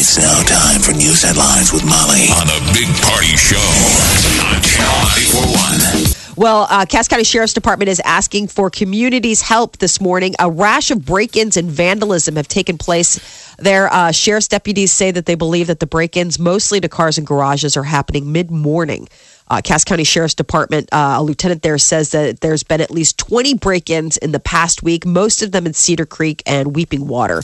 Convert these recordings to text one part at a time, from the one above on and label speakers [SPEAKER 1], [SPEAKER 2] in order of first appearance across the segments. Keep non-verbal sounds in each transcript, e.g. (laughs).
[SPEAKER 1] It's now time for news headlines with Molly on the Big Party Show on Channel 941.
[SPEAKER 2] Well, uh, Cass County Sheriff's Department is asking for community's help this morning. A rash of break ins and vandalism have taken place there. Uh, sheriff's deputies say that they believe that the break ins, mostly to cars and garages, are happening mid morning. Uh, Cass County Sheriff's Department, uh, a lieutenant there says that there's been at least 20 break ins in the past week, most of them in Cedar Creek and Weeping Water.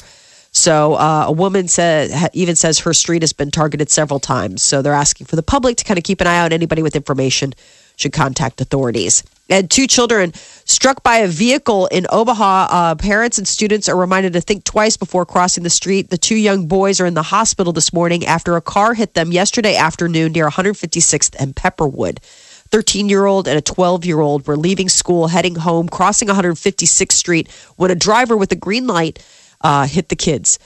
[SPEAKER 2] So uh, a woman said even says her street has been targeted several times. So they're asking for the public to kind of keep an eye out. Anybody with information should contact authorities. And two children struck by a vehicle in Omaha. Uh, parents and students are reminded to think twice before crossing the street. The two young boys are in the hospital this morning after a car hit them yesterday afternoon near 156th and Pepperwood. 13 year old and a 12 year old were leaving school, heading home, crossing 156th Street when a driver with a green light uh, hit the kids.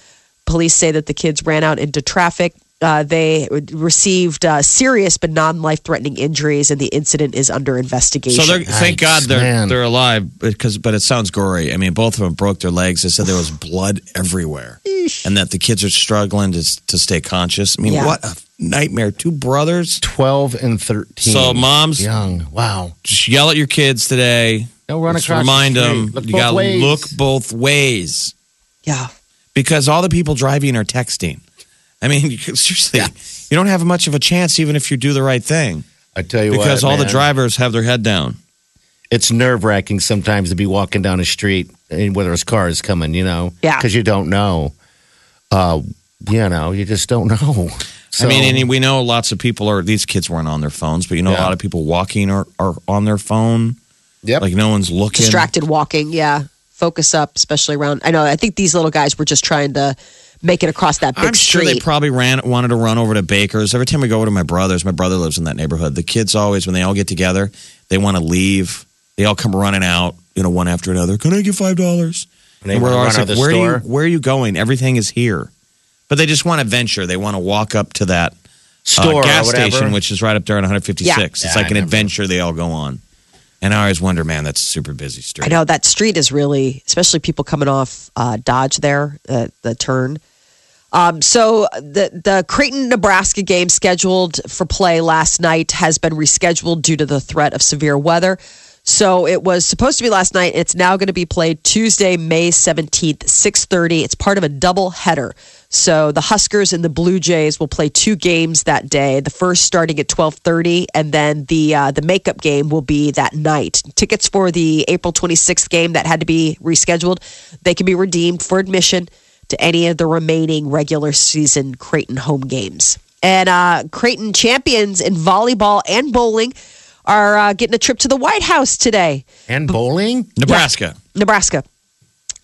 [SPEAKER 2] Police say that the kids ran out into traffic. Uh, they received uh, serious but non life threatening injuries, and the incident is under investigation.
[SPEAKER 3] So they're, thank God they're
[SPEAKER 4] man.
[SPEAKER 3] they're alive because but it sounds gory. I mean, both of them broke their legs. They said there was blood everywhere, and that the kids are struggling to to stay conscious. I mean,
[SPEAKER 2] Yeah.
[SPEAKER 3] what a nightmare! Two brothers.
[SPEAKER 4] 12 and 13.
[SPEAKER 3] So moms,
[SPEAKER 4] Young. Wow.
[SPEAKER 3] just yell at your kids today.
[SPEAKER 4] Don't run
[SPEAKER 3] Just
[SPEAKER 4] across
[SPEAKER 3] remind
[SPEAKER 4] street.
[SPEAKER 3] them
[SPEAKER 4] Look
[SPEAKER 3] you got to look both ways
[SPEAKER 2] yeah.
[SPEAKER 3] because all the people driving are texting. I mean, you- (laughs) seriously, you don't have much of a chance even if you do the right thing
[SPEAKER 4] I tell you
[SPEAKER 3] because
[SPEAKER 4] what.
[SPEAKER 3] all the drivers have their head down.
[SPEAKER 4] It's nerve wracking sometimes to be walking down a street and whether it's cars coming, you know?
[SPEAKER 2] Yeah.
[SPEAKER 4] Because you don't know. Uh, you know, you just don't (laughs) know. So,
[SPEAKER 3] I mean, and we know lots of people are. These kids weren't on their phones, but you know, a lot of people walking are, are on their phone.
[SPEAKER 4] Yep.
[SPEAKER 3] Like no one's looking.
[SPEAKER 2] Distracted walking. Yeah. Focus up, especially around. I know. I think these little guys were just trying to make it across that big
[SPEAKER 3] I'm sure
[SPEAKER 2] street.
[SPEAKER 3] they probably ran wanted to run over to Baker's. Every time we go over to my brother's, my brother lives in that neighborhood. The kids always, when they all get together, they want to leave. They all come running out, you know, one after another. Can I get five dollars?
[SPEAKER 4] And they
[SPEAKER 3] And we're
[SPEAKER 4] wanna
[SPEAKER 3] always like,
[SPEAKER 4] the
[SPEAKER 3] where
[SPEAKER 4] store.
[SPEAKER 3] are you? Where are you going? Everything is here, but they just want to venture. They want to walk up to that uh,
[SPEAKER 4] Store or
[SPEAKER 3] gas
[SPEAKER 4] whatever.
[SPEAKER 3] station, which is right up there on 156.
[SPEAKER 2] Yeah.
[SPEAKER 3] It's
[SPEAKER 4] Yeah,
[SPEAKER 3] like
[SPEAKER 4] I
[SPEAKER 3] an
[SPEAKER 4] remember.
[SPEAKER 3] adventure they all go on. And I always wonder, man, that's a super busy street.
[SPEAKER 2] I know that street is really, especially people coming off uh, Dodge there, uh, the turn. Um, so the the Creighton, Nebraska game scheduled for play last night has been rescheduled due to the threat of severe weather. So it was supposed to be last night. It's now going to be played Tuesday, May seventeenth, six thirty. It's part of a double header. So the Huskers and the Blue Jays will play two games that day. The first starting at twelve thirty, and then the uh, the makeup game will be that night. Tickets for the April twenty sixth game that had to be rescheduled, they can be redeemed for admission to any of the remaining regular season Creighton home games. And uh, Creighton champions in volleyball and bowling are uh, getting a trip to the White House today.
[SPEAKER 4] And bowling?
[SPEAKER 3] Nebraska.
[SPEAKER 2] Nebraska.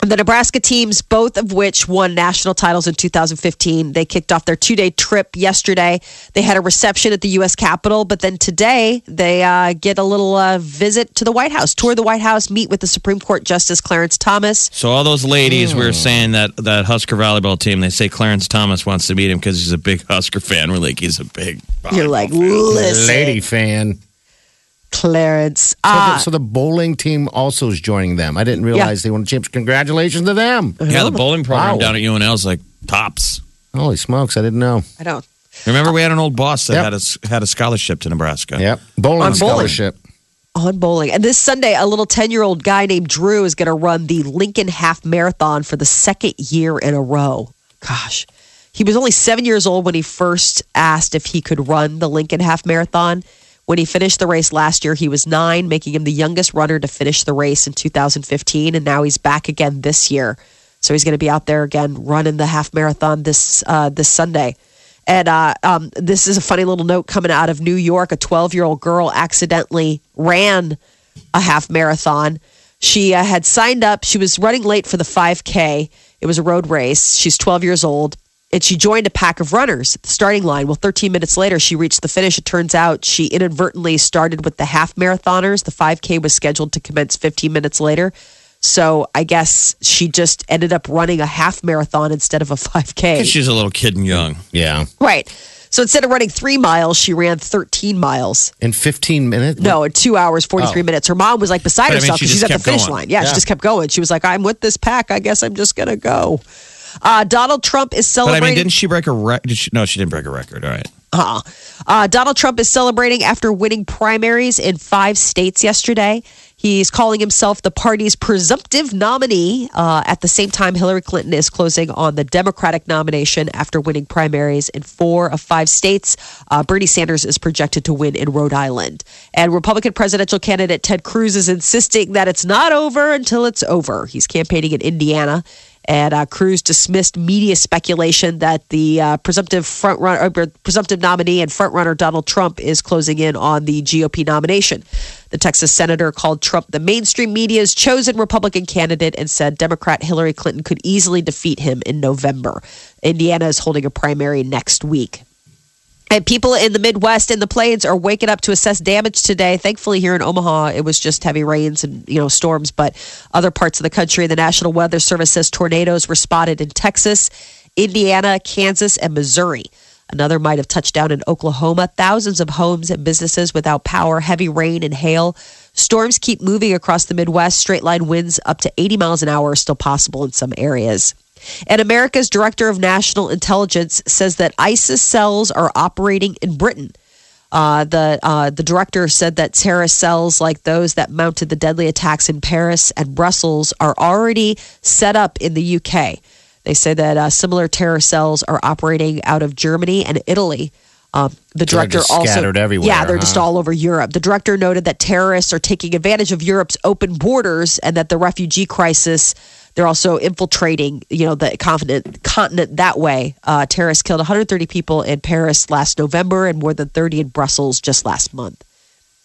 [SPEAKER 2] The Nebraska teams, both of which won national titles in 2015, they kicked off their two day trip yesterday. They had a reception at the U.S. Capitol, but then today they uh, get a little uh, visit to the White House, tour the White House, meet with the Supreme Court Justice Clarence Thomas.
[SPEAKER 3] So all those ladies we were saying that that Husker volleyball team, they say Clarence Thomas wants to meet him because he's a big Husker fan. We're like, he's a big.
[SPEAKER 2] You're like, listen,
[SPEAKER 4] Lady fan.
[SPEAKER 2] Clarence.
[SPEAKER 4] So,
[SPEAKER 2] Ah,
[SPEAKER 4] the, so the bowling team also is joining them. I didn't realize they won a championship. Congratulations to them.
[SPEAKER 3] Yeah, the bowling program
[SPEAKER 4] Wow.
[SPEAKER 3] down at UNL is like tops.
[SPEAKER 4] Holy smokes, I didn't know.
[SPEAKER 2] I don't.
[SPEAKER 3] Remember, we had an old boss that
[SPEAKER 4] Yep.
[SPEAKER 3] had a s- had a scholarship to Nebraska.
[SPEAKER 4] Yep. Bowling
[SPEAKER 2] On bowling.
[SPEAKER 4] scholarship.
[SPEAKER 2] on bowling. And this Sunday, a little 10 year old guy named Drew is going to run the Lincoln Half Marathon for the second year in a row. Gosh. He was only seven years old when he first asked if he could run the Lincoln Half Marathon. When he finished the race last year, he was nine, making him the youngest runner to finish the race in 2015. And now he's back again this year. So he's going to be out there again running the half marathon this uh, this Sunday. And uh, um, this is a funny little note coming out of New York. A 12 year old girl accidentally ran a half marathon. She uh, had signed up. She was running late for the 5K. It was a road race. She's 12 years old. And she joined a pack of runners at the starting line. Well, 13 minutes later, she reached the finish. It turns out she inadvertently started with the half marathoners. The 5K was scheduled to commence 15 minutes later. So I guess she just ended up running a half marathon instead of a 5K.
[SPEAKER 3] She's a little kid and young.
[SPEAKER 4] Yeah.
[SPEAKER 2] Right. So instead of running three miles, she ran 13 miles.
[SPEAKER 4] In 15 minutes?
[SPEAKER 2] No, in two hours, 43
[SPEAKER 4] Oh.
[SPEAKER 2] minutes. Her mom was like beside
[SPEAKER 3] But I mean,
[SPEAKER 2] herself
[SPEAKER 3] she
[SPEAKER 2] she's at the finish
[SPEAKER 3] going.
[SPEAKER 2] line. Yeah, she just kept going. She was like, I'm with this pack. I guess I'm just going to go. Uh, Donald Trump is celebrating.
[SPEAKER 3] But I mean, didn't she break a record? No, she didn't break a record. All right.
[SPEAKER 2] Uh-uh. Uh, Donald Trump is celebrating after winning primaries in five states yesterday. He's calling himself the party's presumptive nominee. Uh, at the same time, Hillary Clinton is closing on the Democratic nomination after winning primaries in four of five states. Uh, Bernie Sanders is projected to win in Rhode Island. And Republican presidential candidate Ted Cruz is insisting that it's not over until it's over. He's campaigning in Indiana. And uh, Cruz dismissed media speculation that the uh, presumptive front runner, or presumptive nominee and front runner Donald Trump is closing in on the GOP nomination. The Texas senator called Trump the mainstream media's chosen Republican candidate and said Democrat Hillary Clinton could easily defeat him in November. Indiana is holding a primary next week. And people in the Midwest and the plains are waking up to assess damage today. Thankfully, here in Omaha, it was just heavy rains and you know storms. But other parts of the country, the National Weather Service says tornadoes were spotted in Texas, Indiana, Kansas, and Missouri. Another might have touched down in Oklahoma. Thousands of homes and businesses without power, heavy rain and hail. Storms keep moving across the Midwest. Straight line winds up to 80 miles an hour are still possible in some areas. And America's Director of National Intelligence says that ISIS cells are operating in Britain. Uh, the uh, the director said that terrorist cells like those that mounted the deadly attacks in Paris and Brussels are already set up in the UK. They say that uh, similar terror cells are operating out of Germany and Italy. Um, the director
[SPEAKER 4] just
[SPEAKER 2] also
[SPEAKER 4] scattered everywhere,
[SPEAKER 2] Yeah, they're just all over Europe. The director noted that terrorists are taking advantage of Europe's open borders and that the refugee crisis. They're also infiltrating, you know, the continent continent that way. Uh, terrorists killed 130 people in Paris last November and more than 30 in Brussels just last month.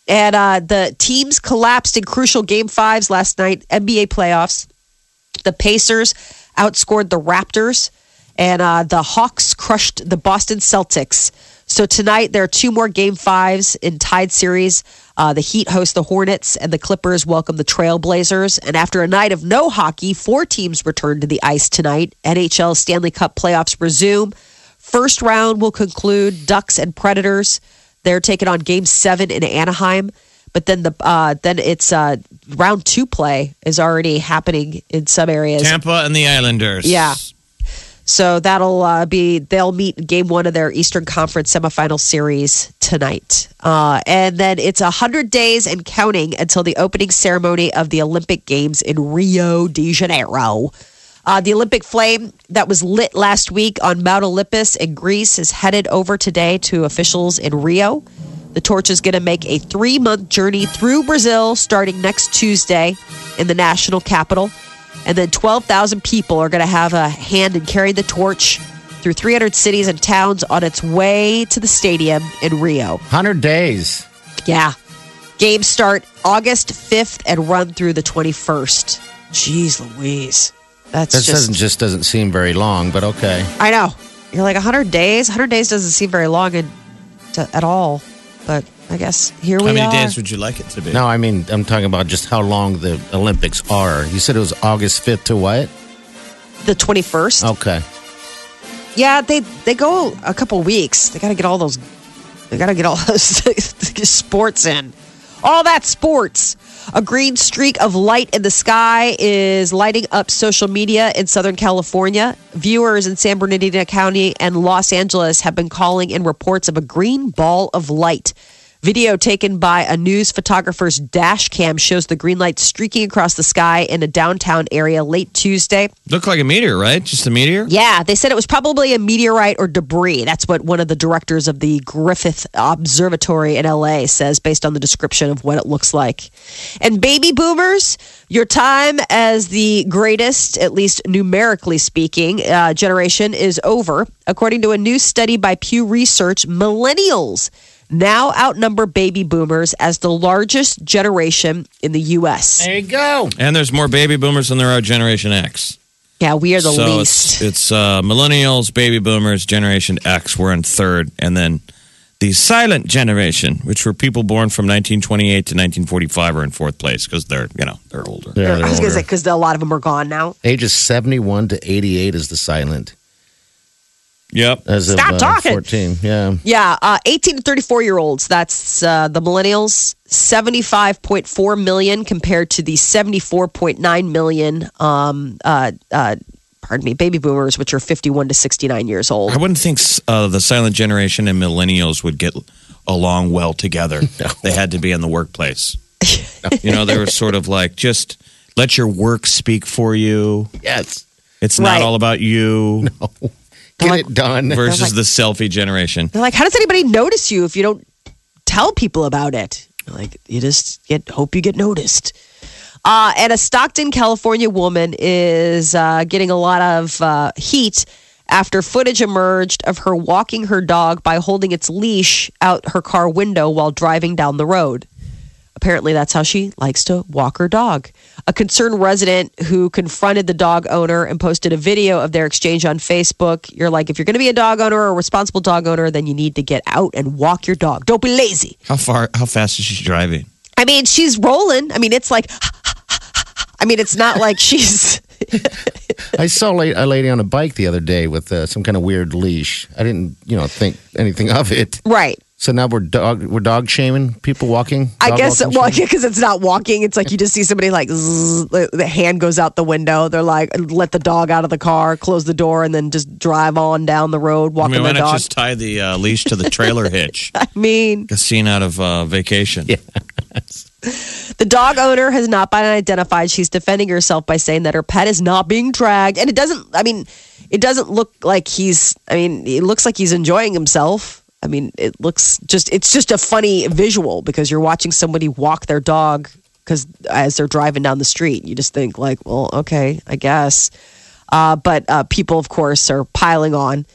[SPEAKER 2] And uh, the teams collapsed in crucial game fives last night, NBA playoffs. The Pacers outscored the Raptors, and uh, the Hawks crushed the Boston Celtics. So tonight there are two more game fives in tied series. Uh, the Heat host the Hornets, and the Clippers welcome the Trailblazers. And after a night of no hockey, four teams return to the ice tonight. NHL Stanley Cup playoffs resume. First round will conclude Ducks and Predators. They're taking on Game Seven in Anaheim. But then the uh, then it's uh, round two play is already happening in some areas.
[SPEAKER 3] Tampa and the Islanders.
[SPEAKER 2] Yeah. So that'll uh, be they'll meet game one of their Eastern Conference semifinal series tonight, uh, and then it's hundred days and counting until the opening ceremony of the Olympic Games in Rio de Janeiro. Uh, the Olympic flame that was lit last week on Mount Olympus in Greece is headed over today to officials in Rio. The torch is going to make a three month journey through Brazil starting next Tuesday in the national capital. And then 12,000 people are going to have a hand in carrying the torch through 300 cities and towns on its way to the stadium in Rio.
[SPEAKER 4] 100 days.
[SPEAKER 2] Yeah. Games start August 5th and run through the 21st. Jeez Louise. That's
[SPEAKER 4] That
[SPEAKER 2] just.
[SPEAKER 4] doesn't just doesn't seem very long, but okay.
[SPEAKER 2] I know. You're like 100 days? 100 days doesn't seem very long in, to, at all. But I guess here we are.
[SPEAKER 3] How many
[SPEAKER 2] are.
[SPEAKER 3] days would you like it to be?
[SPEAKER 4] No, I mean I'm talking about just how long the Olympics are. You said it was August 5th to what?
[SPEAKER 2] the 21st.
[SPEAKER 4] Okay.
[SPEAKER 2] Yeah, they they go a couple weeks. They got to get all those. They got to get all (laughs) those sports in. All that sports. A green streak of light in the sky is lighting up social media in Southern California. Viewers in San Bernardino County and Los Angeles have been calling in reports of a green ball of light. Video taken by a news photographer's dash cam shows the green light streaking across the sky in a downtown area late Tuesday.
[SPEAKER 3] Looked like a meteor, right? Just a meteor?
[SPEAKER 2] Yeah, they said it was probably a meteorite or debris. That's what one of the directors of the Griffith Observatory in LA says, based on the description of what it looks like. And baby boomers, your time as the greatest, at least numerically speaking, uh, generation is over. According to a new study by Pew Research, millennials now outnumber baby boomers as the largest generation in the U.S.
[SPEAKER 4] There you go.
[SPEAKER 3] And there's more baby boomers than there are Generation X.
[SPEAKER 2] Yeah, we are the
[SPEAKER 3] so
[SPEAKER 2] least.
[SPEAKER 3] It's, it's uh, millennials, baby boomers, Generation X. We're in third, and then the silent generation, which were people born from 1928 to 1945, are in fourth place because they're you know they're older.
[SPEAKER 4] Yeah, they're
[SPEAKER 2] I was going to say because a lot of them are gone now.
[SPEAKER 4] Ages 71 to 88 is the silent.
[SPEAKER 3] Yep.
[SPEAKER 4] As of
[SPEAKER 2] Stop
[SPEAKER 4] uh,
[SPEAKER 2] talking.
[SPEAKER 4] 14. Yeah.
[SPEAKER 2] Yeah, uh, 18 to 34 year olds. That's uh, the millennials. 75.4 million compared to the 74.9 million. Um, uh, uh, pardon me, baby boomers, which are 51 to 69 years old.
[SPEAKER 3] I wouldn't think uh, the silent generation and millennials would get along well together. (laughs) They had to be in the workplace. (laughs) you know, they were sort of like just let your work speak for you.
[SPEAKER 4] Yes.
[SPEAKER 3] It's not
[SPEAKER 2] Right.
[SPEAKER 3] all about you
[SPEAKER 4] Get
[SPEAKER 2] like-
[SPEAKER 4] it done.
[SPEAKER 3] versus
[SPEAKER 2] like-
[SPEAKER 3] the selfie generation.
[SPEAKER 2] They're like, how does anybody notice you if you don't tell people about it? Like, you just get hope you get noticed. Uh, and a Stockton, California woman is uh, getting a lot of uh, heat after footage emerged of her walking her dog by holding its leash out her car window while driving down the road. Apparently, that's how she likes to walk her dog. A concerned resident who confronted the dog owner and posted a video of their exchange on Facebook. You're like, if you're going to be a dog owner or a responsible dog owner, then you need to get out and walk your dog. Don't be lazy.
[SPEAKER 3] How far? How fast is she driving?
[SPEAKER 2] I mean, she's rolling. I mean, it's like, (laughs) I mean, it's not like she's. (laughs)
[SPEAKER 4] I saw a lady on a bike the other day with uh, some kind of weird leash. I didn't, you know, think anything of it.
[SPEAKER 2] Right.
[SPEAKER 4] So now we're dog we're dog shaming people walking.
[SPEAKER 2] I guess,
[SPEAKER 4] walking
[SPEAKER 2] well,
[SPEAKER 4] shaming? (laughs)
[SPEAKER 2] because it's not walking. It's like you just see somebody like, zzz, the the hand goes out the window. They're like, let the dog out of the car, close the door, and then just drive on down the road,
[SPEAKER 3] I
[SPEAKER 2] walking
[SPEAKER 3] mean, why
[SPEAKER 2] the
[SPEAKER 3] not
[SPEAKER 2] dog.
[SPEAKER 3] just tie the uh, leash to the trailer (laughs) hitch?
[SPEAKER 2] I mean,
[SPEAKER 3] A scene out of uh, Vacation.
[SPEAKER 4] Yeah. (laughs)
[SPEAKER 2] The dog owner has not been identified. She's defending herself by saying that her pet is not being dragged. And it doesn't, I mean, it doesn't look like he's, I mean, it looks like he's enjoying himself. I mean, it looks just, it's just a funny visual because you're watching somebody walk their dog because as they're driving down the street, you just think, like, well, okay, I guess. Uh, but uh, people, of course, are piling on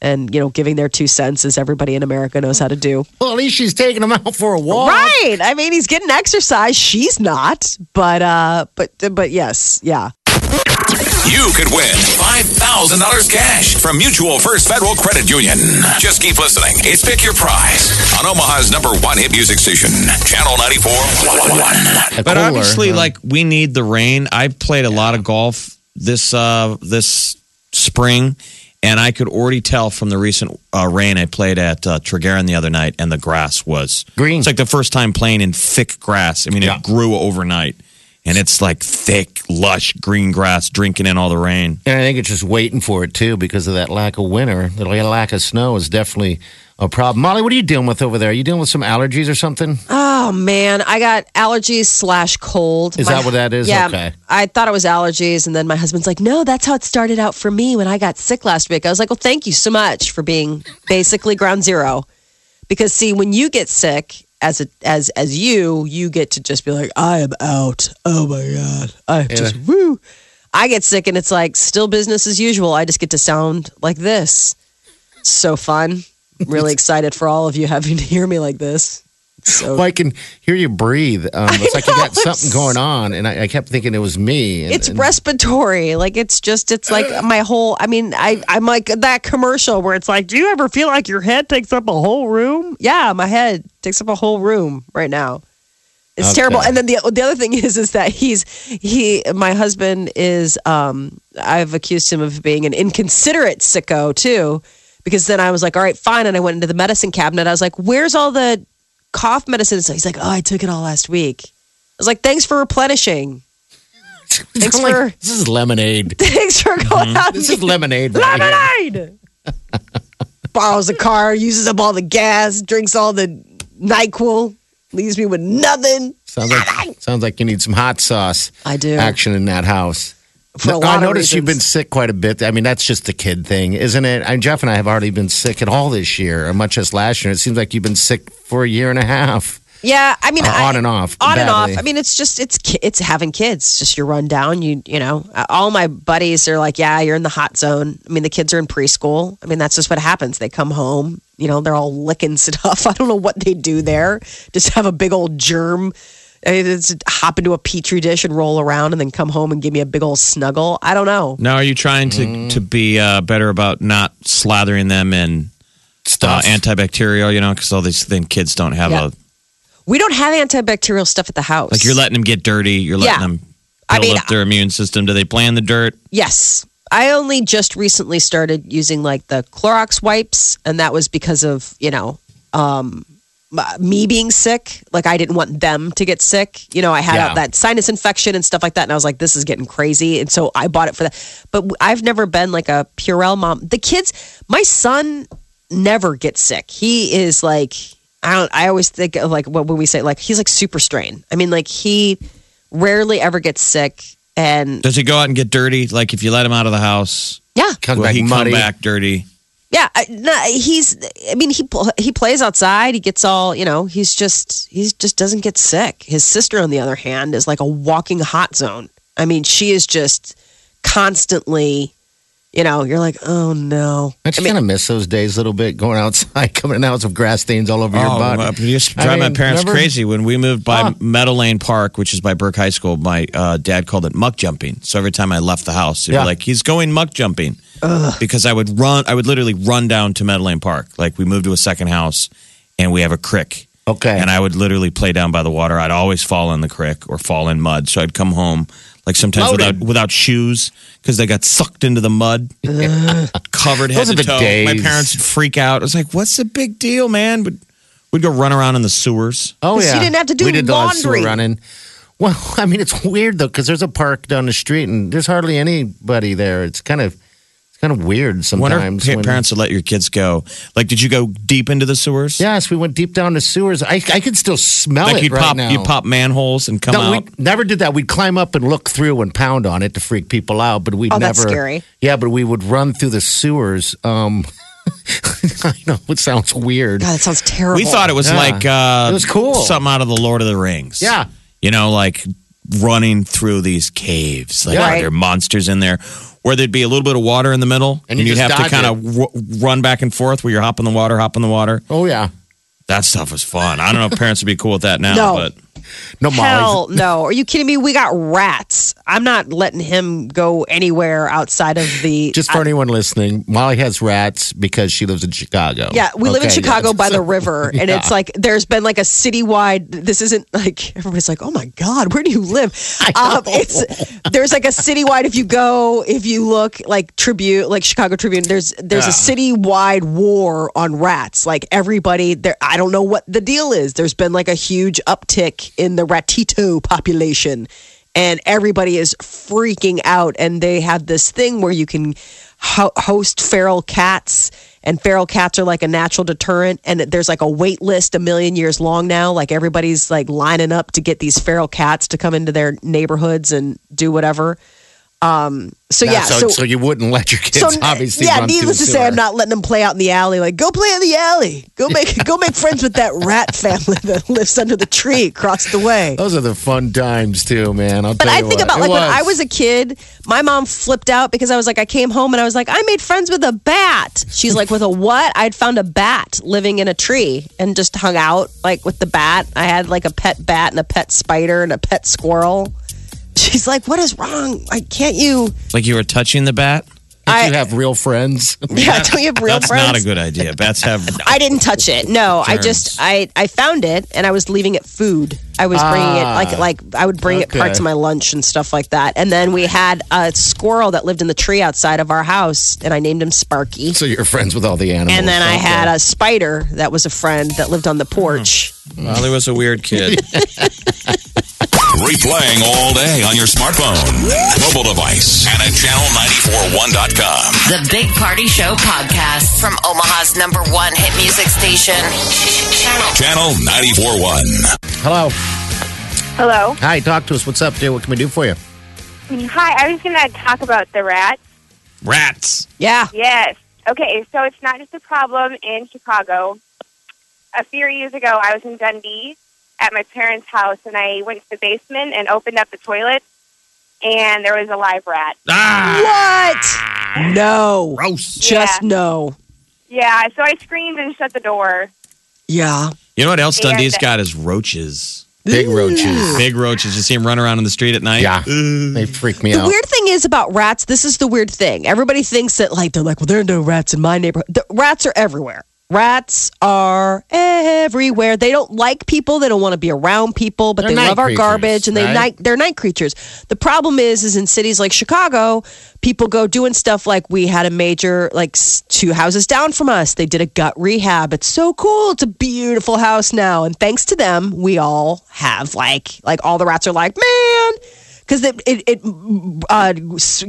[SPEAKER 2] and, you know, giving their two cents as everybody in America knows how to do.
[SPEAKER 4] Well, at least she's taking him out for a walk.
[SPEAKER 2] Right. I mean, he's getting exercise. She's not. But uh but but yes, yeah.
[SPEAKER 1] You could win $5,000 cash from Mutual First Federal Credit Union. Just keep listening. It's Pick Your Prize on Omaha's number one hit music station, Channel 94.1.
[SPEAKER 4] A
[SPEAKER 3] But obviously,
[SPEAKER 4] huh?
[SPEAKER 3] like we need the rain. I played a lot of golf this uh, this spring, and I could already tell from the recent uh, rain I played at uh, Tregaron the other night, and the grass was
[SPEAKER 4] Green.
[SPEAKER 3] It's like the first time playing in thick grass. I mean,
[SPEAKER 4] Yeah.
[SPEAKER 3] it grew overnight, and it's like thick, lush green grass drinking in all the rain.
[SPEAKER 4] And I think it's just waiting for it too because of that lack of winter. The lack of snow is definitely a problem. Molly, what are you dealing with over there? Are you dealing with some allergies or something?
[SPEAKER 2] Oh man, I got allergies slash cold.
[SPEAKER 4] Is that what that is?
[SPEAKER 2] Yeah.
[SPEAKER 4] Okay.
[SPEAKER 2] I thought it was allergies, and then my husband's like, "No, that's how it started out for me when I got sick last week." I was like, "Well, thank you so much for being basically ground zero," because see, when you get sick. As a, as as you, you get to just be like, I am out. Oh my god, I just woo. I get sick and it's like still business as usual. I just get to sound like this. So fun. Really (laughs) excited for all of you having to hear me like this. So
[SPEAKER 4] Well, I can hear you breathe. Um, it's like you got something going on, and I, I kept thinking it was me. And,
[SPEAKER 2] it's
[SPEAKER 4] and-
[SPEAKER 2] respiratory. Like it's just it's like (gasps) my whole I mean, I I'm like that commercial where it's like, Do you ever feel like your head takes up a whole room? Yeah, my head takes up a whole room right now. It's
[SPEAKER 4] Okay.
[SPEAKER 2] terrible. And then the the other thing (laughs) is is that he's he my husband is um I've accused him of being an inconsiderate sicko too. Because then I was like, all right, fine. And I went into the medicine cabinet. I was like, where's all the cough medicine? So he's like, oh, I took it all last week. I was like, thanks for replenishing. (laughs) Thanks
[SPEAKER 4] I'm like,
[SPEAKER 2] for
[SPEAKER 4] this is lemonade. (laughs)
[SPEAKER 2] thanks for going mm-hmm. out.
[SPEAKER 4] This is lemonade. right
[SPEAKER 2] lemonade. (laughs) Borrows a car, uses up all the gas, drinks all the Nyquil, leaves me with nothing.
[SPEAKER 4] Sounds like sounds like you need some hot sauce.
[SPEAKER 2] I do.
[SPEAKER 4] action in that house.
[SPEAKER 2] For a lot
[SPEAKER 4] I noticed you've been sick quite a bit. I mean, that's just the kid thing, isn't it? I, mean, Jeff and I have already been sick at all this year, or much as last year. It seems like you've been sick for a year and a half.
[SPEAKER 2] Yeah, I mean,
[SPEAKER 4] Uh,
[SPEAKER 2] I-
[SPEAKER 4] on and off,
[SPEAKER 2] on and off. I mean, it's just it's it's having kids. It's just you run down. You you know, Uh, all my buddies are like, yeah, you're in the hot zone. I mean, the kids are in preschool. I mean, that's just what happens. They come home. You know, they're all licking (laughs) stuff. I don't know what they do there. Just have a big old germ It's hop into a petri dish and roll around and then come home and give me a big old snuggle. I don't know.
[SPEAKER 3] Now, are you trying to
[SPEAKER 4] Mm.
[SPEAKER 3] to be uh, better about not slathering them in uh,
[SPEAKER 4] Stuff.
[SPEAKER 3] antibacterial? You know, because all these then kids don't have
[SPEAKER 2] Yeah.
[SPEAKER 3] a
[SPEAKER 2] We don't have antibacterial stuff at the house.
[SPEAKER 3] like. You're letting them get dirty. You're letting
[SPEAKER 2] Yeah.
[SPEAKER 3] them
[SPEAKER 2] I mean,
[SPEAKER 3] up their immune system. Do they play in the dirt?
[SPEAKER 2] Yes. I only just recently started using like the Clorox wipes, and that was because of, you know, um, m- Uh, me being sick. Like, I didn't want them to get sick. You know, I had
[SPEAKER 4] Yeah.
[SPEAKER 2] that sinus infection and stuff like that, and I was like, this is getting crazy. And so I bought it for that. But I've never been like a Purell mom. The kids, my son never gets sick. He is like, I don't, I always think of like what would we say, like, he's like super strain. I mean, like, he rarely ever gets sick. And
[SPEAKER 3] Does he go out and get dirty? Like if you let him out of the house,
[SPEAKER 2] yeah,
[SPEAKER 4] Comes
[SPEAKER 3] will
[SPEAKER 4] back
[SPEAKER 3] he
[SPEAKER 4] muddy.
[SPEAKER 3] come back dirty?
[SPEAKER 2] Yeah, no, he's. I mean, he he plays outside. He gets all you know. He's just he just doesn't get sick. His sister, on the other hand, is like a walking hot zone. I mean, she is just constantly. You know, you're like, oh no.
[SPEAKER 4] I just kind of miss those days a little bit, going outside, (laughs) coming in the house with grass stains all over your
[SPEAKER 3] Oh,
[SPEAKER 4] body.
[SPEAKER 3] uh, it used to
[SPEAKER 4] I
[SPEAKER 3] drive my
[SPEAKER 4] mean,
[SPEAKER 3] parents
[SPEAKER 4] remember-
[SPEAKER 3] crazy when we moved by
[SPEAKER 4] Huh.
[SPEAKER 3] Meadow Lane Park, which is by Burke High School. My uh, dad called it muck jumping. So every time I left the house, he'd
[SPEAKER 4] Yeah.
[SPEAKER 3] be like, "He's going muck jumping," because I would run. I would literally run down to Meadow Lane Park. Like we moved to a second house, and we have a creek.
[SPEAKER 4] Okay.
[SPEAKER 3] And I would literally play down by the water. I'd always fall in the creek or fall in mud. So I'd come home like sometimes
[SPEAKER 4] Loaded.
[SPEAKER 3] without without shoes because they got sucked into the mud, (laughs) covered head
[SPEAKER 4] Those are
[SPEAKER 3] to
[SPEAKER 4] the
[SPEAKER 3] toe. My
[SPEAKER 4] days.
[SPEAKER 3] parents would freak out. I was like, "What's the big deal, man?" But we'd go run around in the sewers.
[SPEAKER 4] Oh
[SPEAKER 2] 'Cause
[SPEAKER 4] yeah,
[SPEAKER 2] you didn't have to do
[SPEAKER 4] we did the
[SPEAKER 2] laundry.
[SPEAKER 4] sewer running. Well, (laughs) I mean, it's weird though because there's a park down the street and there's hardly anybody there. It's kind of it's kind of weird sometimes.
[SPEAKER 3] if pa-
[SPEAKER 4] when-
[SPEAKER 3] parents would let your kids go. Like, did you go deep into the sewers?
[SPEAKER 4] Yes, we went deep down the sewers. I I could still smell
[SPEAKER 3] Like
[SPEAKER 4] it
[SPEAKER 3] you'd
[SPEAKER 4] right
[SPEAKER 3] pop,
[SPEAKER 4] now.
[SPEAKER 3] you pop manholes and come
[SPEAKER 4] No,
[SPEAKER 3] out.
[SPEAKER 4] we never did that. We'd climb up and look through and pound on it to freak people out, but we
[SPEAKER 2] Oh,
[SPEAKER 4] never.
[SPEAKER 2] that's scary.
[SPEAKER 4] Yeah, but we would run through the sewers. Um, (laughs) I know it sounds weird.
[SPEAKER 2] God, that sounds terrible.
[SPEAKER 3] We thought it was
[SPEAKER 4] Yeah.
[SPEAKER 3] like uh,
[SPEAKER 4] It was cool.
[SPEAKER 3] something out of the Lord of the Rings.
[SPEAKER 4] Yeah.
[SPEAKER 3] you know, like running through these caves. Like
[SPEAKER 4] Yeah.
[SPEAKER 2] Right.
[SPEAKER 3] there are monsters in there. Where there'd be a little bit of water in the middle,
[SPEAKER 4] And
[SPEAKER 3] and,
[SPEAKER 4] you
[SPEAKER 3] you'd have to kind of r- run back and forth where you're hopping the water, hopping the water.
[SPEAKER 4] Oh yeah,
[SPEAKER 3] That stuff was fun. I don't know if parents would be cool with that now,
[SPEAKER 2] No.
[SPEAKER 3] but
[SPEAKER 4] no Molly.
[SPEAKER 2] Hell no. Are you kidding me? We got rats. I'm not letting him go anywhere outside of the.
[SPEAKER 4] Just for anyone listening, Molly has rats because she lives in Chicago.
[SPEAKER 2] Yeah, we live in Chicago
[SPEAKER 4] yeah.
[SPEAKER 2] by the (laughs) river, and
[SPEAKER 4] Yeah.
[SPEAKER 2] it's like there's been like a citywide. This isn't like everybody's like, "Oh my god, where do you live?" Um, it's there's like a citywide. If you go, if you look like Tribune, like Chicago Tribune, there's there's a citywide war on rats. Like everybody there, I don't know what the deal is. There's been like a huge uptick in the ratito population, and everybody is freaking out. And they have this thing where you can ho- host feral cats. And feral cats are like a natural deterrent. And there's like a wait list a million years long now. Like everybody's like lining up to get these feral cats to come into their neighborhoods and do whatever um so yeah,
[SPEAKER 4] so, so you wouldn't let your kids so, (laughs) obviously.
[SPEAKER 2] yeah needless to say i'm not letting them play out in the alley like go play in the alley go make (laughs) go make friends with that rat family that lives under the tree across the way
[SPEAKER 4] Those are the fun times too, man. I'll
[SPEAKER 2] But I think
[SPEAKER 4] what.
[SPEAKER 2] about
[SPEAKER 4] It
[SPEAKER 2] like when I was a kid, my mom flipped out because I was like, I came home and I was like, I made friends with a bat. She's like, with a what? I'd found a bat living in a tree and just hung out like with the bat. I had like a pet bat and a pet spider and a pet squirrel. She's like, what is wrong? Like, can't you?
[SPEAKER 3] like you were touching the bat.
[SPEAKER 4] Did
[SPEAKER 2] I-
[SPEAKER 4] you have real friends? (laughs)
[SPEAKER 2] Yeah, don't you have real
[SPEAKER 3] That's
[SPEAKER 2] friends?
[SPEAKER 3] That's not a good idea. Bats have. (laughs)
[SPEAKER 2] I didn't touch it. No, I just I I found it and I was leaving it food. I was bringing it like ah, like I would bring
[SPEAKER 4] okay.
[SPEAKER 2] it parts of my lunch and stuff like that. And then we had a squirrel that lived in the tree outside of our house, and I named him Sparky.
[SPEAKER 4] so you're friends with all the animals.
[SPEAKER 2] And then I
[SPEAKER 4] Okay.
[SPEAKER 2] had a spider that was a friend that lived on the porch. Hmm.
[SPEAKER 3] Molly was a weird kid. (laughs)
[SPEAKER 1] Replaying all day on your smartphone, mobile device, and at channel941.com.
[SPEAKER 5] The Big Party Show podcast from Omaha's number one hit music station. Channel.
[SPEAKER 1] Channel 941.
[SPEAKER 4] Hello.
[SPEAKER 6] Hello.
[SPEAKER 4] Hi. Talk to us. What's up, dear? What can we do for you?
[SPEAKER 6] Hi, I was going to talk about the rats.
[SPEAKER 3] Rats.
[SPEAKER 2] Yeah.
[SPEAKER 6] Yes. Okay, so it's not just a problem in Chicago. A few years ago, I was in Dundee at my parents' house, and I went to the basement and opened up the toilet, and there was a live rat.
[SPEAKER 3] Ah,
[SPEAKER 2] What? No.
[SPEAKER 3] gross.
[SPEAKER 2] Just
[SPEAKER 6] Yeah.
[SPEAKER 2] no.
[SPEAKER 6] Yeah, so I screamed and shut the door.
[SPEAKER 2] Yeah.
[SPEAKER 3] You know what else
[SPEAKER 6] And-
[SPEAKER 3] Dundee's got is roaches.
[SPEAKER 4] Big roaches.
[SPEAKER 3] Big roaches. You see them run around in the street at night.
[SPEAKER 4] Yeah, they freak me
[SPEAKER 2] The
[SPEAKER 4] out.
[SPEAKER 2] The weird thing is about rats, this is the weird thing. Everybody thinks that, like, they're like, well, there are no rats in my neighborhood. The rats are everywhere. Rats are everywhere. They don't like people. They don't want to be around people, but
[SPEAKER 4] They're
[SPEAKER 2] they love our garbage and they
[SPEAKER 4] right?
[SPEAKER 2] night they're night creatures. The problem is, is in cities like Chicago, people go doing stuff like we had a major like two houses down from us. They did a gut rehab. It's so cool. It's a beautiful house now, and thanks to them, we all have like like all the rats are like man because it it, it uh,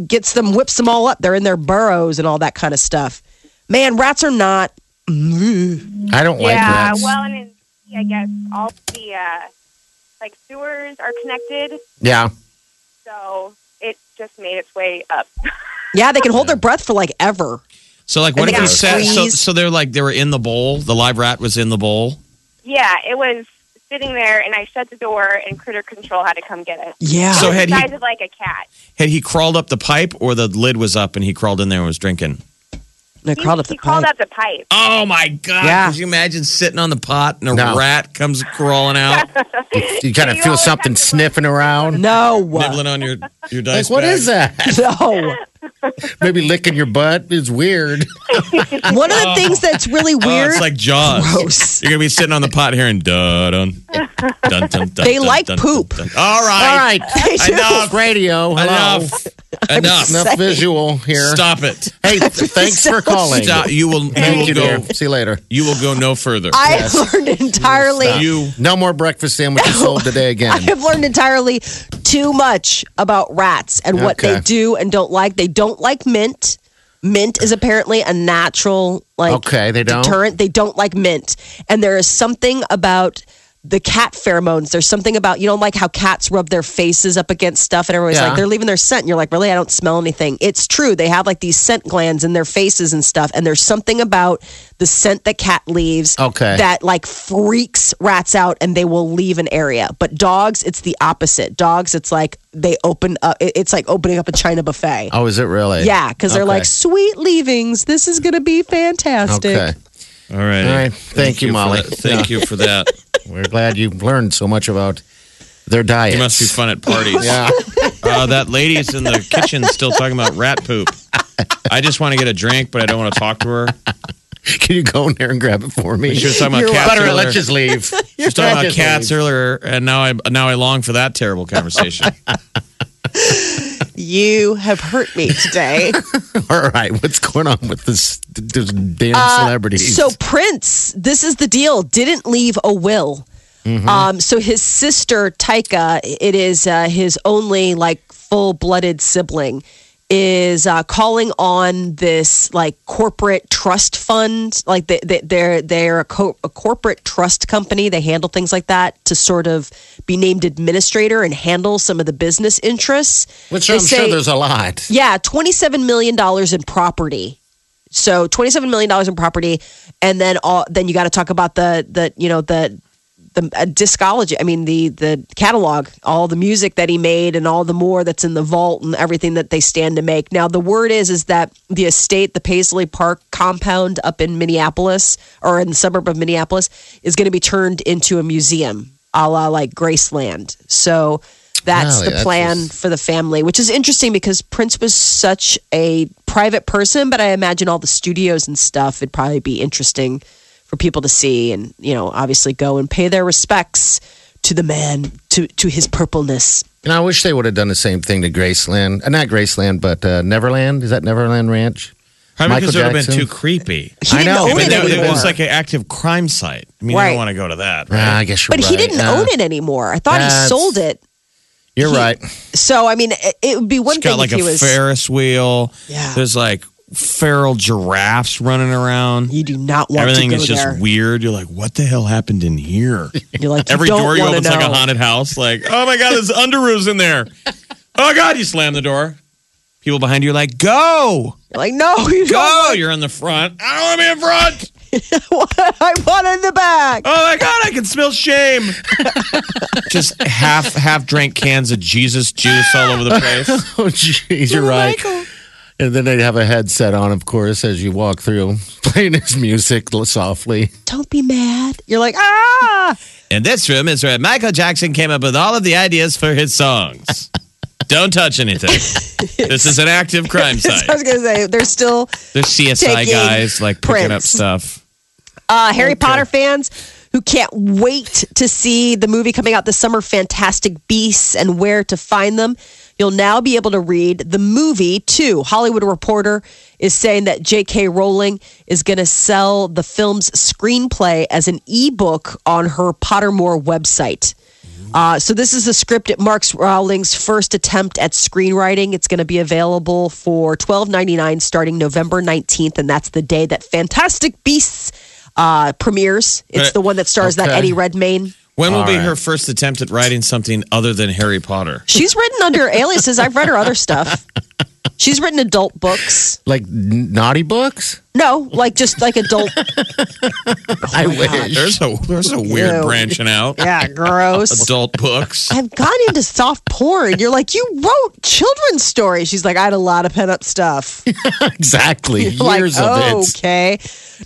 [SPEAKER 2] gets them whips them all up. They're in their burrows and all that kind of stuff. Man, rats are not.
[SPEAKER 4] I don't like that.
[SPEAKER 6] yeah,
[SPEAKER 4] rats.
[SPEAKER 6] well, and in, I guess all the uh, like sewers are connected,
[SPEAKER 4] yeah,
[SPEAKER 6] so it just made its way up. (laughs)
[SPEAKER 2] Yeah, they can hold their breath for like ever.
[SPEAKER 3] So like, what
[SPEAKER 2] And
[SPEAKER 3] if
[SPEAKER 2] they
[SPEAKER 3] we
[SPEAKER 2] can
[SPEAKER 3] sat? So,
[SPEAKER 2] squeeze.
[SPEAKER 3] so they're like they were in the bowl. The live rat was in the bowl.
[SPEAKER 6] yeah, it was sitting there, and I shut the door, and Critter Control had to come get it.
[SPEAKER 2] Yeah.
[SPEAKER 3] So
[SPEAKER 6] it
[SPEAKER 3] had
[SPEAKER 6] was
[SPEAKER 3] he-
[SPEAKER 6] the size of like a cat.
[SPEAKER 3] Had he crawled up the pipe, or the lid was up and he crawled in there and was drinking?
[SPEAKER 2] They
[SPEAKER 6] He,
[SPEAKER 2] crawled up
[SPEAKER 6] he
[SPEAKER 2] the
[SPEAKER 6] crawled
[SPEAKER 2] pipe.
[SPEAKER 6] up the pipe.
[SPEAKER 3] Oh my god!
[SPEAKER 2] Yeah.
[SPEAKER 3] Could you imagine sitting on the pot and a
[SPEAKER 4] No.
[SPEAKER 3] rat comes crawling out, (laughs)
[SPEAKER 4] you kind of
[SPEAKER 6] You
[SPEAKER 4] feel
[SPEAKER 6] always
[SPEAKER 4] something
[SPEAKER 6] have to
[SPEAKER 4] sniffing around.
[SPEAKER 2] No.
[SPEAKER 3] nibbling on your your
[SPEAKER 4] Like,
[SPEAKER 3] dice
[SPEAKER 4] what
[SPEAKER 3] bag?
[SPEAKER 4] is that? (laughs)
[SPEAKER 2] No.
[SPEAKER 4] Maybe licking your butt is weird. (laughs)
[SPEAKER 2] One of the things that's really
[SPEAKER 3] Oh,
[SPEAKER 2] weird.
[SPEAKER 3] it's like Jaws.
[SPEAKER 2] Gross.
[SPEAKER 3] You're gonna be sitting on the pot hearing dun dun dun dun. dun
[SPEAKER 2] They
[SPEAKER 3] dun,
[SPEAKER 2] like
[SPEAKER 3] dun,
[SPEAKER 2] poop.
[SPEAKER 3] dun, dun. All right,
[SPEAKER 4] All right, (laughs)
[SPEAKER 2] They do.
[SPEAKER 3] enough,
[SPEAKER 4] radio. Hello.
[SPEAKER 3] enough, enough.
[SPEAKER 4] Enough visual here.
[SPEAKER 3] Stop it.
[SPEAKER 4] Hey, thanks for calling.
[SPEAKER 3] Stop. You will. You
[SPEAKER 4] Thank
[SPEAKER 3] will
[SPEAKER 4] you,
[SPEAKER 3] go.
[SPEAKER 4] dear. See you later.
[SPEAKER 3] You will go no further.
[SPEAKER 2] I have learned entirely.
[SPEAKER 3] you.
[SPEAKER 4] No more breakfast sandwiches sold today again. (laughs)
[SPEAKER 2] I have learned entirely too much about rats and what they do and don't like. They don't like mint. Mint is apparently a natural like
[SPEAKER 4] Okay, they don't?
[SPEAKER 2] deterrent. They don't like mint, and there is something about the cat pheromones. There's something about you don't like how cats rub their faces up against stuff, and everybody's
[SPEAKER 4] Yeah.
[SPEAKER 2] like they're leaving their scent. And you're like, really? I don't smell anything. It's true. They have like these scent glands in their faces and stuff, and there's something about the scent that cat leaves
[SPEAKER 4] Okay.
[SPEAKER 2] that like freaks rats out, and they will leave an area. But dogs, it's the opposite. Dogs, it's like they open up. It's like opening up a China buffet.
[SPEAKER 4] Oh, is it really?
[SPEAKER 2] Yeah, because they're
[SPEAKER 4] Okay.
[SPEAKER 2] like sweet leavings. This is gonna be fantastic.
[SPEAKER 4] Okay.
[SPEAKER 3] All right.
[SPEAKER 4] All right. Thank you,
[SPEAKER 3] for
[SPEAKER 4] Molly.
[SPEAKER 3] that. Thank you for that. (laughs)
[SPEAKER 4] We're glad you've learned so much about their diet.
[SPEAKER 3] You must be fun at parties. (laughs)
[SPEAKER 4] Yeah.
[SPEAKER 3] Uh, that lady's in the kitchen still talking about rat poop. I just want to get a drink, but I don't want to talk to her.
[SPEAKER 4] Can you go in there and grab it for me?
[SPEAKER 3] She was talking about
[SPEAKER 2] You're
[SPEAKER 3] cats
[SPEAKER 4] Butter,
[SPEAKER 3] earlier.
[SPEAKER 4] let's just leave.
[SPEAKER 3] She was talking about cats earlier, and now I now I long for that terrible conversation. (laughs)
[SPEAKER 2] You have hurt me today. (laughs)
[SPEAKER 4] All right. What's going on with this, this damn
[SPEAKER 2] Uh,
[SPEAKER 4] celebrities?
[SPEAKER 2] So Prince, this is the deal. Didn't leave a will.
[SPEAKER 4] Mm-hmm.
[SPEAKER 2] Um, so his sister Tyka, it is uh, his only like full-blooded sibling, is uh, calling on this like corporate trust fund. Like they, they, they're they're a, co- a corporate trust company. They handle things like that to sort of be named administrator and handle some of the business interests.
[SPEAKER 4] Which
[SPEAKER 2] They
[SPEAKER 4] I'm sure there's a lot.
[SPEAKER 2] yeah, $27 million in property. So $27 million in property. And then all, then you got to talk about the, the, you know, the, the uh, discology. I mean, the, the catalog, all the music that he made and all the more that's in the vault and everything that they stand to make. Now, the word is, is that the estate, the Paisley Park compound up in Minneapolis or in the suburb of Minneapolis is going to be turned into a museum a la like Graceland. So that's the
[SPEAKER 4] That's
[SPEAKER 2] plan
[SPEAKER 4] just-
[SPEAKER 2] for the family, which is interesting because Prince was such a private person, but I imagine all the studios and stuff, it'd probably be interesting for people to see and, you know, obviously go and pay their respects to the man, to, to his purpleness.
[SPEAKER 4] And I wish they would have done the same thing to Graceland. Uh, not Graceland, but uh, Neverland. Is that Neverland Ranch?
[SPEAKER 3] Probably
[SPEAKER 4] Michael
[SPEAKER 3] because it would have been
[SPEAKER 4] Jackson?
[SPEAKER 3] too creepy.
[SPEAKER 2] He
[SPEAKER 4] I
[SPEAKER 2] didn't
[SPEAKER 4] know,
[SPEAKER 2] own
[SPEAKER 4] but
[SPEAKER 2] it anymore.
[SPEAKER 3] it was like an active crime site. I mean, I
[SPEAKER 2] Right.
[SPEAKER 3] don't want to go to that. Right?
[SPEAKER 4] Ah, I guess you're
[SPEAKER 2] but
[SPEAKER 4] right.
[SPEAKER 2] he didn't
[SPEAKER 4] Yeah.
[SPEAKER 2] own it anymore. I thought he sold it.
[SPEAKER 4] You're
[SPEAKER 2] He-
[SPEAKER 4] right.
[SPEAKER 2] So, I mean, it, it would be one
[SPEAKER 3] it's
[SPEAKER 2] thing
[SPEAKER 3] got like
[SPEAKER 2] if
[SPEAKER 3] a
[SPEAKER 2] he was.
[SPEAKER 3] Ferris wheel.
[SPEAKER 2] Yeah.
[SPEAKER 3] There's like feral giraffes running around.
[SPEAKER 2] you do not want
[SPEAKER 3] Everything
[SPEAKER 2] to go
[SPEAKER 3] is just
[SPEAKER 2] there.
[SPEAKER 3] weird. You're like, what the hell happened in here?
[SPEAKER 2] You're like, you
[SPEAKER 3] Every
[SPEAKER 2] don't
[SPEAKER 3] door you
[SPEAKER 2] wanna
[SPEAKER 3] open's like a haunted house. Like, oh my god, there's underoos in there. Oh god, you slam the door. People behind you are like, go,
[SPEAKER 2] You're like, no, you
[SPEAKER 3] go. You're in the front. I don't want to be in front. (laughs)
[SPEAKER 2] don't. I want in the back.
[SPEAKER 3] Oh my god, I can smell shame. (laughs) Just half half drank cans of Jesus juice all over the (laughs) place.
[SPEAKER 4] Oh, jeez, you're right. And then they'd have a headset on, of course, as you walk through, (laughs) playing his music softly.
[SPEAKER 2] Don't be mad. You're like, ah.
[SPEAKER 3] And this room is where Michael Jackson came up with all of the ideas for his songs. (laughs) Don't touch anything. this is an active crime (laughs) site.
[SPEAKER 2] I was going to say, there's still
[SPEAKER 3] There's CSI guys like picking up stuff.
[SPEAKER 2] uh, Harry Potter fans who can't wait to see the movie coming out this summer, Fantastic Beasts and where to find them. You'll now be able to read the movie too. Hollywood Reporter is saying that J.K. Rowling is going to sell the film's screenplay as an ebook on her Pottermore website. Uh, so this is the script. It marks Rowling's first attempt at screenwriting. It's going to be available for twelve ninety nine starting November nineteenth, and that's the day that Fantastic Beasts uh, premieres. It's the one that stars that Eddie Redmayne.
[SPEAKER 3] When will
[SPEAKER 4] All
[SPEAKER 3] be
[SPEAKER 4] right.
[SPEAKER 3] her first attempt at writing something other than Harry Potter?
[SPEAKER 2] She's written under aliases. I've read her other stuff. (laughs) She's written adult books.
[SPEAKER 4] Like n- naughty books?
[SPEAKER 2] No, like just like adult. (laughs)
[SPEAKER 4] Oh, I wish.
[SPEAKER 3] There's a there's a weird
[SPEAKER 2] Ew.
[SPEAKER 3] branching out.
[SPEAKER 2] Yeah, gross.
[SPEAKER 3] Adult books.
[SPEAKER 2] I've gone into soft porn. You're like, you wrote children's stories. She's like, I had a lot of pent up stuff. (laughs)
[SPEAKER 4] exactly.
[SPEAKER 2] like,
[SPEAKER 4] Years of it.
[SPEAKER 2] okay.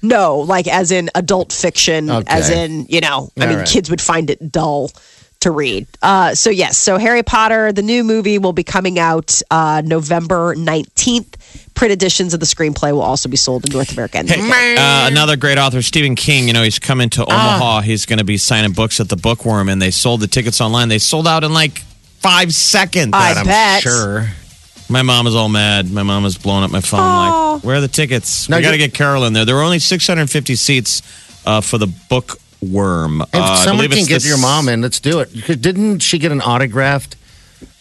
[SPEAKER 2] No, like as in adult fiction,
[SPEAKER 4] Okay.
[SPEAKER 2] as in, you know, I
[SPEAKER 4] All
[SPEAKER 2] mean,
[SPEAKER 4] right.
[SPEAKER 2] kids would find it dull to read. Uh, so, yes, so Harry Potter, the new movie, will be coming out uh, November 19th. Print editions of the screenplay will also be sold in North America. and the UK.
[SPEAKER 3] Uh, another great author, Stephen King. You know, he's coming to
[SPEAKER 2] Ah.
[SPEAKER 3] Omaha. He's going to be signing books at the Bookworm, and they sold the tickets online. They sold out in like five seconds.
[SPEAKER 2] I
[SPEAKER 4] I'm
[SPEAKER 2] bet.
[SPEAKER 4] sure.
[SPEAKER 3] My mom is all mad. My mom is blowing up my phone. Like, where are the tickets?
[SPEAKER 4] Now
[SPEAKER 3] we got to get Carol in there. There were only 650 seats uh, for the Bookworm.
[SPEAKER 4] If
[SPEAKER 3] Uh,
[SPEAKER 4] someone can
[SPEAKER 3] it's
[SPEAKER 4] get
[SPEAKER 3] the
[SPEAKER 4] your mom in, let's do it. Didn't she get an autographed?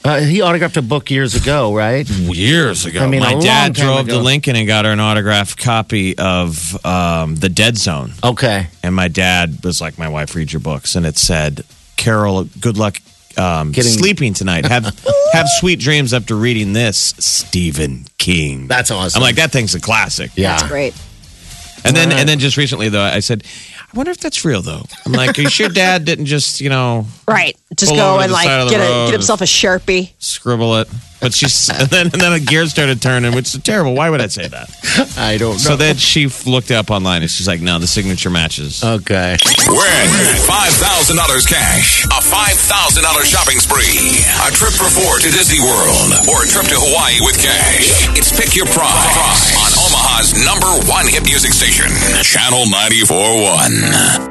[SPEAKER 4] Uh, he autographed a book years ago, right?
[SPEAKER 3] years ago.
[SPEAKER 4] I mean, a
[SPEAKER 3] my
[SPEAKER 4] long
[SPEAKER 3] dad
[SPEAKER 4] time
[SPEAKER 3] drove
[SPEAKER 4] ago.
[SPEAKER 3] to Lincoln and got her an autographed copy of um, The Dead Zone.
[SPEAKER 4] Okay.
[SPEAKER 3] And my dad was like, "My wife reads your books," and it said, "Carol, good luck um,
[SPEAKER 4] Getting-
[SPEAKER 3] sleeping tonight. Have (laughs) have sweet dreams after reading this." Stephen King.
[SPEAKER 4] That's awesome.
[SPEAKER 3] I'm like, that thing's a classic.
[SPEAKER 4] Yeah.
[SPEAKER 2] That's great.
[SPEAKER 3] And then
[SPEAKER 4] Right.
[SPEAKER 3] and then just recently though, I said, I wonder if that's real though. I'm like, are you sure Dad didn't just you know
[SPEAKER 2] Right. Just go and like
[SPEAKER 3] side of the
[SPEAKER 2] get, a, get himself a Sharpie.
[SPEAKER 3] scribble it? But she's and (laughs) then and then a gear started turning, which is terrible. Why would I say that?
[SPEAKER 4] I don't know.
[SPEAKER 3] So then she looked up online and she's like, no, the signature matches.
[SPEAKER 4] okay.
[SPEAKER 1] Win $5,000 cash, a $5,000 shopping spree, a trip for four to Disney World, or a trip to Hawaii with cash. It's Pick Your Prize on Omaha's number one hit music station, Channel 94.1.